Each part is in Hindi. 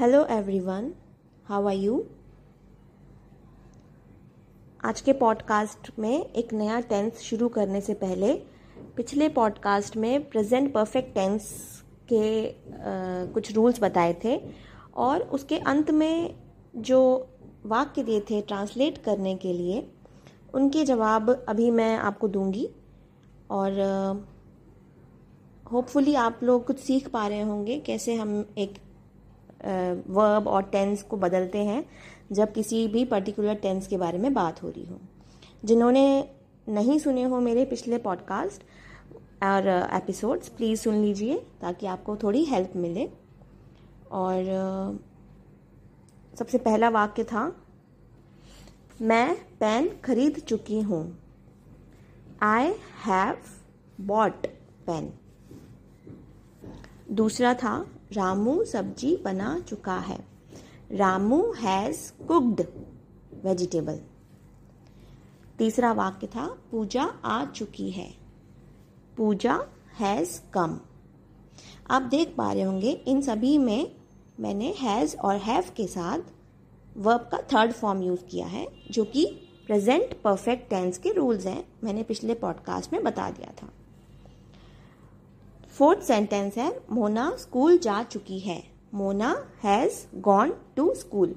Hello everyone how are you आज के पॉडकास्ट में एक नया टेंस शुरू करने से पहले पिछले पॉडकास्ट में प्रेजेंट परफेक्ट टेंस के आ, कुछ रूल्स बताए थे और उसके अंत में जो वाक्य दिए थे ट्रांसलेट करने के लिए उनके जवाब अभी मैं आपको दूँगी और होपफुली आप लोग कुछ सीख पा रहे होंगे कैसे हम एक वर्ब और टेंस को बदलते हैं जब किसी भी पर्टिकुलर टेंस के बारे में बात हो रही हो। जिन्होंने नहीं सुने हो मेरे पिछले पॉडकास्ट और एपिसोड्स प्लीज़ सुन लीजिए ताकि आपको थोड़ी हेल्प मिले। और सबसे पहला वाक्य था, मैं पेन खरीद चुकी हूँ। आई हैव बॉट पेन दूसरा था रामू सब्ज़ी बना चुका है। रामू हैज़ कुक्ड वेजिटेबल तीसरा वाक्य था, पूजा आ चुकी है। पूजा हैज़ कम आप देख पा रहे होंगे, इन सभी में मैंने हैज़ और हैव के साथ वर्ब का थर्ड फॉर्म यूज़ किया है, जो कि प्रेजेंट परफेक्ट टेंस के रूल्स हैं। मैंने पिछले पॉडकास्ट में बता दिया था। फोर्थ सेंटेंस है, मोना स्कूल जा चुकी है। Mona has gone to school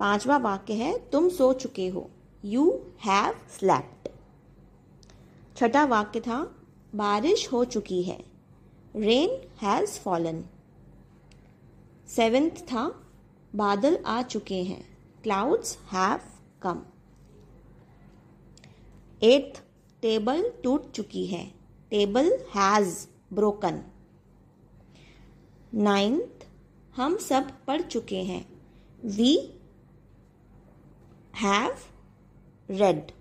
पांचवा वाक्य है, तुम सो चुके हो यू हैव स्लैप्ड छठा वाक्य था, बारिश हो चुकी है रेन हैज़ फॉलन सेवेंथ था, बादल आ चुके हैं clouds have come eighth, table टूट चुकी है टेबल हैज़ ब्रोकन नाइन्थ हम सब पढ़ चुके हैं। We have read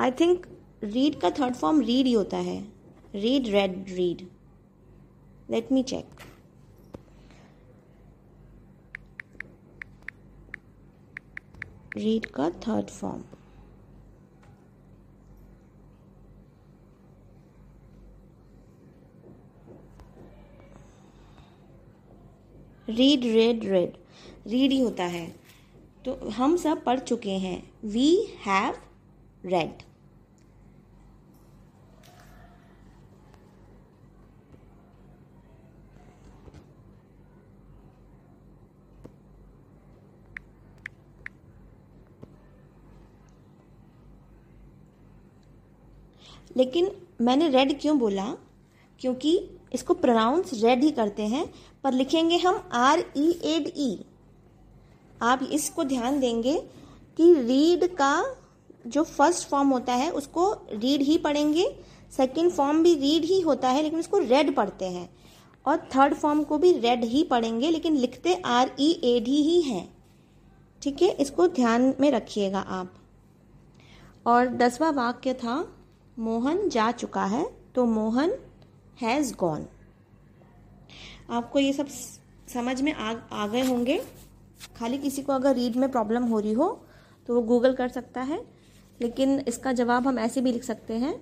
I think read का थर्ड फॉर्म रीड ही होता है। Read read read let me check read का third form read read read read ही होता है. तो हम सब पढ़ चुके हैं. वी हैव रेड लेकिन मैंने रेड क्यों बोला? क्योंकि इसको प्रोनाउंस रेड ही करते हैं, पर लिखेंगे हम आर ई एड ई आप इसको ध्यान देंगे कि रीड का जो फ़र्स्ट फॉर्म होता है, उसको रीड ही पढ़ेंगे। सेकंड फॉर्म भी रीड ही होता है, लेकिन उसको रेड पढ़ते हैं। और थर्ड फॉर्म को भी रेड ही पढ़ेंगे, लेकिन लिखते आर ई एड ही ही हैं। ठीक है? इसको ध्यान में रखिएगा आप। और दसवा वाक्य था मोहन जा चुका है तो मोहन हैज़ गॉन आपको ये सब समझ में आ आ गए होंगे। खाली किसी को अगर रीड में प्रॉब्लम हो रही हो तो वो गूगल कर सकता है। लेकिन इसका जवाब हम ऐसे भी लिख सकते हैं,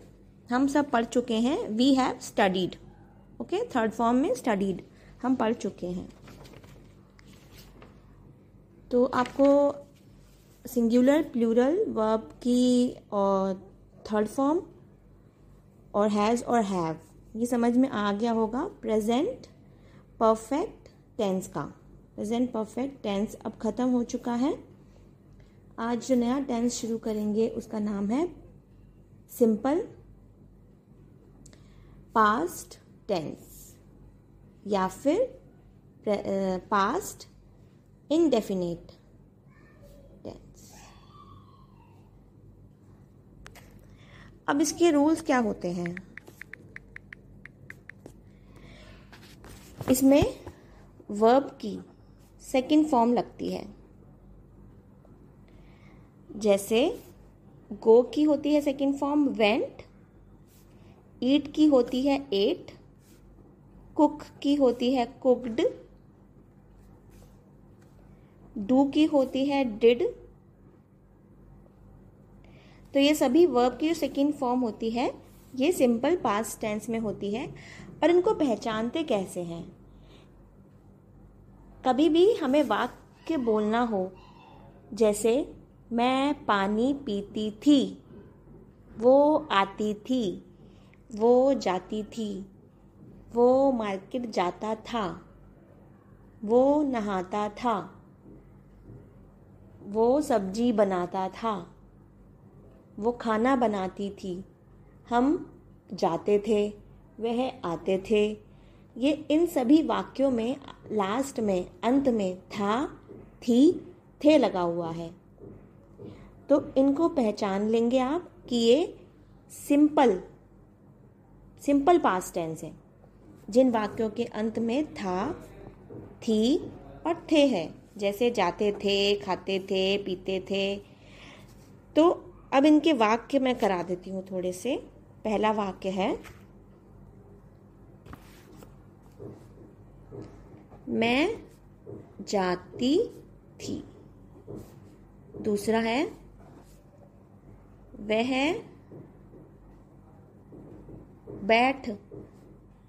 हम सब पढ़ चुके हैं we have studied okay third form में स्टडीड हम पढ़ चुके हैं। तो आपको सिंगुलर प्लूरल वर्ब की, और थर्ड फॉर्म और हैज़ और हैव। ये समझ में आ गया होगा। प्रेजेंट परफेक्ट टेंस का। प्रेजेंट परफेक्ट टेंस अब ख़त्म हो चुका है। आज जो नया टेंस शुरू करेंगे, उसका नाम है सिंपल पास्ट टेंस या फिर पास्ट इनडेफिनेट। अब इसके रूल्स क्या होते हैं? इसमें वर्ब की सेकंड फॉर्म लगती है। जैसे गो की होती है सेकंड फॉर्म वेंट ईट की होती है एट कुक की होती है कुकड डू की होती है डिड तो ये सभी वर्ब की जो सेकेंड फॉर्म होती है, ये सिंपल पास्ट टेंस में होती है और इनको पहचानते कैसे हैं? कभी भी हमें वाक्य बोलना हो, जैसे, मैं पानी पीती थी, वो आती थी, वो जाती थी, वो मार्केट जाता था, वो नहाता था, वो सब्ज़ी बनाता था। वो खाना बनाती थी। हम जाते थे, वह आते थे। ये इन सभी वाक्यों में लास्ट में, अंत में था, थी, थे लगा हुआ है। तो इनको पहचान लेंगे आप कि ये सिंपल सिंपल पास्ट टेंस है। जिन वाक्यों के अंत में था, थी और थे है, जैसे जाते थे, खाते थे, पीते थे। तो अब इनके वाक्य मैं करा देती हूँ थोड़े से। पहला वाक्य है, मैं जाती थी। दूसरा है, वह बैठ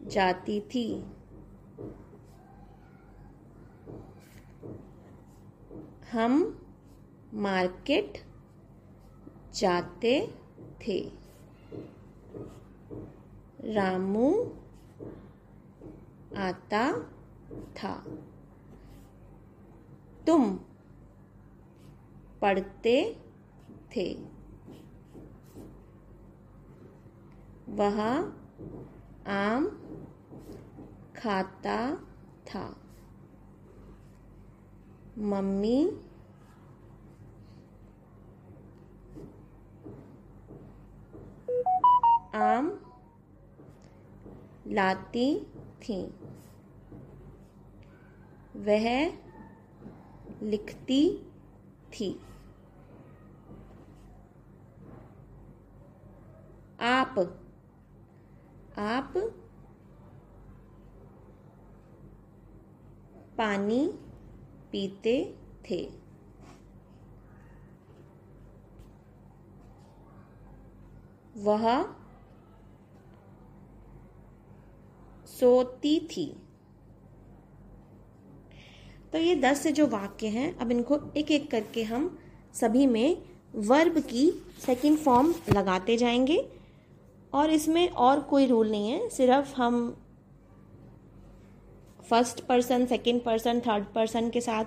जाती थी। हम मार्केट जाते थे। रामू आता था। तुम पढ़ते थे। वह आम खाता था। मम्मी आम लाती थी। वह लिखती थी। आप आप पानी पीते थे। वह सोती थी। तो ये दस से जो वाक्य हैं, अब इनको एक एक करके हम सभी में वर्ब की सेकंड फॉर्म लगाते जाएँगे। और इसमें और कोई रूल नहीं है, सिर्फ़ हम first person second person third person के साथ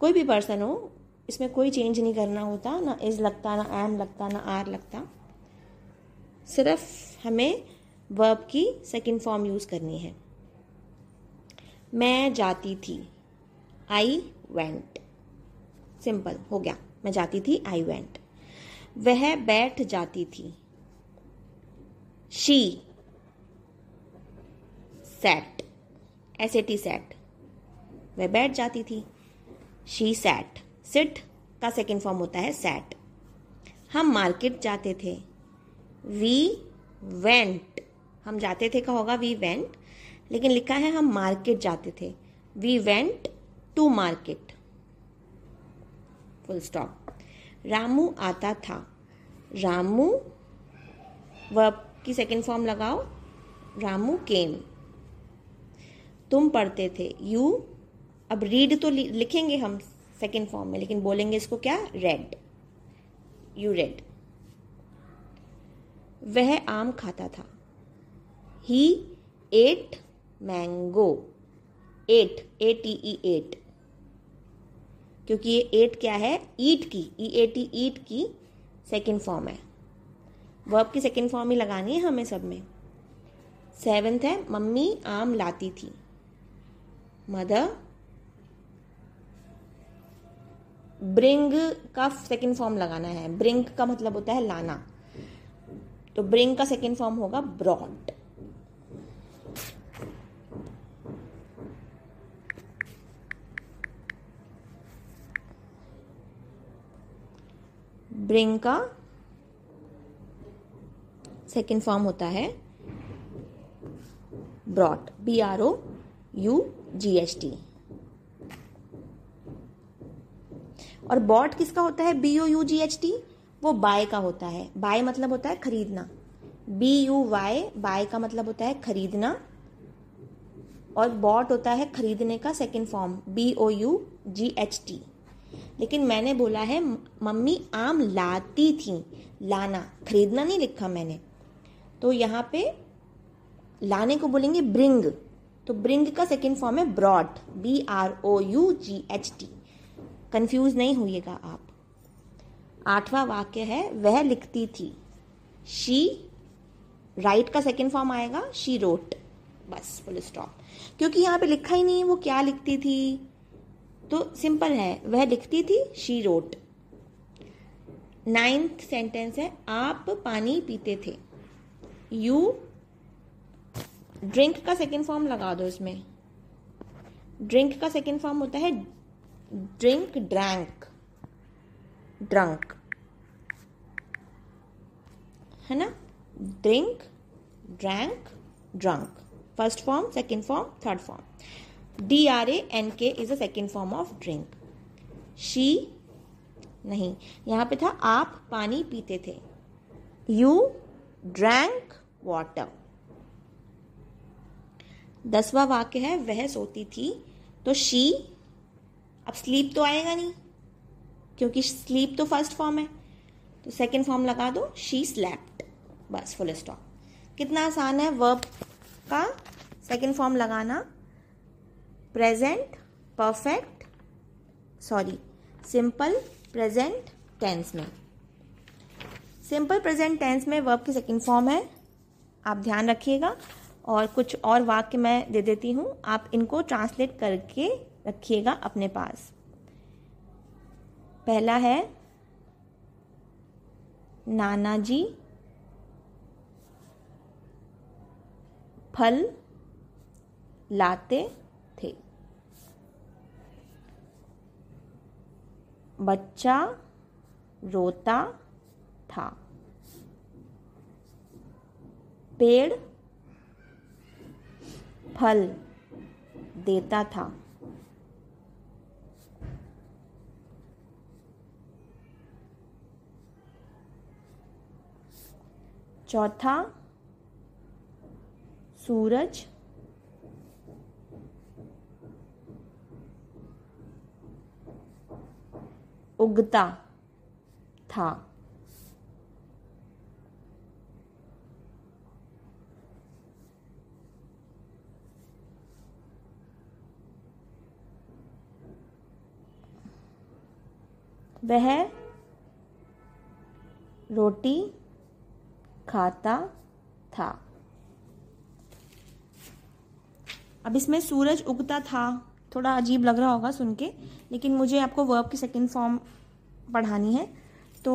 कोई भी पर्सन हो, इसमें कोई चेंज नहीं करना होता, ना इज़ लगता, ना एम लगता, ना आर लगता। सिर्फ़ हमें वर्ब की सेकेंड फॉर्म यूज़ करनी है। मैं जाती थी आई वेंट सिंपल हो गया। मैं जाती थी आई वेंट वह बैठ जाती थी। She sat S A T sat वह बैठ जाती थी। शी सेट सिट का सेकेंड फॉर्म होता है सेट हम मार्केट जाते थे। वी वेंट हम जाते थे का होगा? वी वेंट लेकिन लिखा है हम मार्केट जाते थे। We went to market full stop Ramu आता था। रामू वर्ब की सेकेंड फॉर्म लगाओ? रामू केम तुम पढ़ते थे। यू अब रीड तो लिखेंगे हम सेकेंड फॉर्म में, लेकिन बोलेंगे इसको क्या? रेड यू रेड वह आम खाता था। He ate mango ate A T E ate क्योंकि ये एट क्या है? ईट की. ई ए टी ईट की सेकेंड फॉर्म है. वर्ब की सेकेंड फॉर्म ही लगानी है हमें सब में. सेवेंथ है, मम्मी आम लाती थी. मदर ब्रिंग का सेकेंड फॉर्म लगाना है. ब्रिंग का मतलब होता है लाना. तो ब्रिंग का सेकेंड फॉर्म होगा ब्रॉड ब्रिंग का सेकेंड फॉर्म होता है brought B R O U G H T और बॉट किसका होता है? B O U G H T वो बाय का होता है। बाय मतलब होता है खरीदना। बी यू वाई बाय का मतलब होता है खरीदना। और बॉट होता है खरीदने का second form B O U G H T लेकिन मैंने बोला है, मम्मी, आम लाती थी, लाना, खरीदना नहीं लिखा मैंने। तो यहाँ पे लाने को बोलेंगे ब्रिंग। तो ब्रिंग का सेकेंड फॉर्म है brought B R O U G H T confuse नहीं होइएगा आप। आठवां वाक्य है, वह लिखती थी। शी राइट का सेकेंड फॉर्म आएगा शी रोट बस फुल स्टॉप क्योंकि यहाँ पे लिखा ही नहीं है वो क्या लिखती थी। तो सिंपल है, वह लिखती थी शी रोट नाइन्थ सेंटेंस है, आप पानी पीते थे। यू ड्रिंक का सेकेंड फॉर्म लगा दो इसमें। ड्रिंक का सेकेंड फॉर्म होता है ड्रिंक ड्रैंक ड्रंक है ना? Drink drank drunk first form second form third form D R A N K is a second form of drink she नहीं, यहाँ पे था, आप पानी पीते थे। यू ड्रैंक वाटर दसवा वाक्य है, वह सोती थी। तो शी अब स्लीप तो आएगा नहीं, क्योंकि स्लीप तो फ़र्स्ट फॉर्म है। तो सेकेंड फॉर्म लगा दो शी स्लैप्ड बस फुल स्टॉप कितना आसान है वर्ब का सेकेंड फॉर्म लगाना। Present perfect sorry simple present tense में। सिंपल प्रेजेंट टेंस में वर्ब की सेकेंड फॉर्म है। आप ध्यान रखिएगा। और कुछ और वाक्य मैं दे देती हूँ। आप इनको ट्रांसलेट करके रखिएगा अपने पास। पहला है, नाना जी, फल, लाते बच्चा रोता था। पेड़ फल देता था। चौथा सूरज उगता था। वह रोटी खाता था। अब इसमें सूरज उगता था। थोड़ा अजीब लग रहा होगा सुन के, लेकिन मुझे आपको वर्ब की सेकेंड फॉर्म पढ़ानी है। तो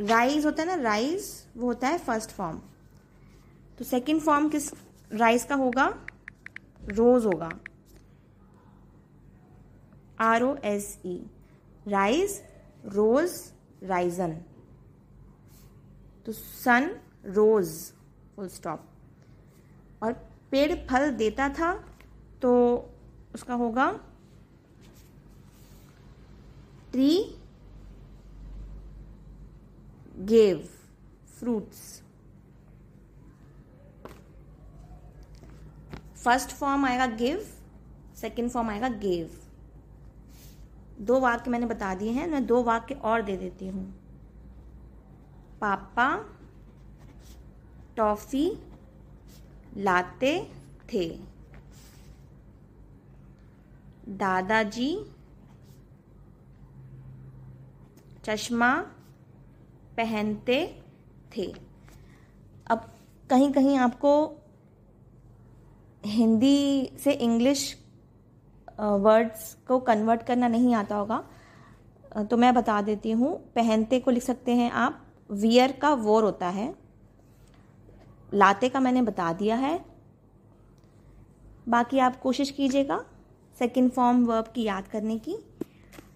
राइज होता है ना राइज वो होता है फ़र्स्ट फॉर्म तो सेकेंड फॉर्म किस राइज का होगा? रोज होगा। R O S E rise rose risen तो सन रोज फुल स्टॉप और पेड़ फल देता था तो उसका होगा tree gave fruits. First form आएगा गिव, सेकंड फॉर्म आएगा गेव। दो वाक्य मैंने बता दिए हैं, मैं दो वाक्य और दे देती हूँ। पापा, टॉफी, लाते थे। दादाजी, चश्मा पहनते थे। अब कहीं कहीं आपको हिंदी से इंग्लिश वर्ड्स को कन्वर्ट करना नहीं आता होगा। तो मैं बता देती हूँ, पहनते को लिख सकते हैं आप। वियर का वोर होता है। लाते का मैंने बता दिया है। बाकी आप कोशिश कीजिएगा। सेकंड फॉर्म वर्ब की याद करने की।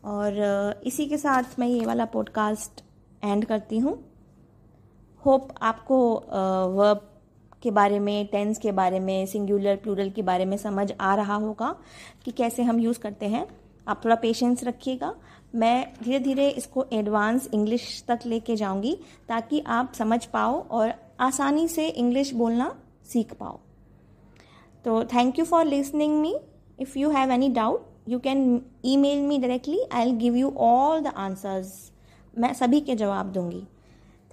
और इसी के साथ मैं ये वाला पॉडकास्ट एंड करती हूँ। होप आपको वर्ब के बारे में टेंस के बारे में सिंगुलर प्लूरल के बारे में समझ आ रहा होगा कि कैसे हम यूज़ करते हैं। आप थोड़ा पेशेंस रखिएगा। मैं धीरे धीरे इसको एडवांस इंग्लिश तक लेके जाऊँगी ताकि आप समझ पाओ और आसानी से इंग्लिश बोलना सीख पाओ। तो thank you for listening me have any doubt you can email me directly I will give you all the answers मैं सभी के जवाब दूँगी.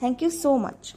Thank you so much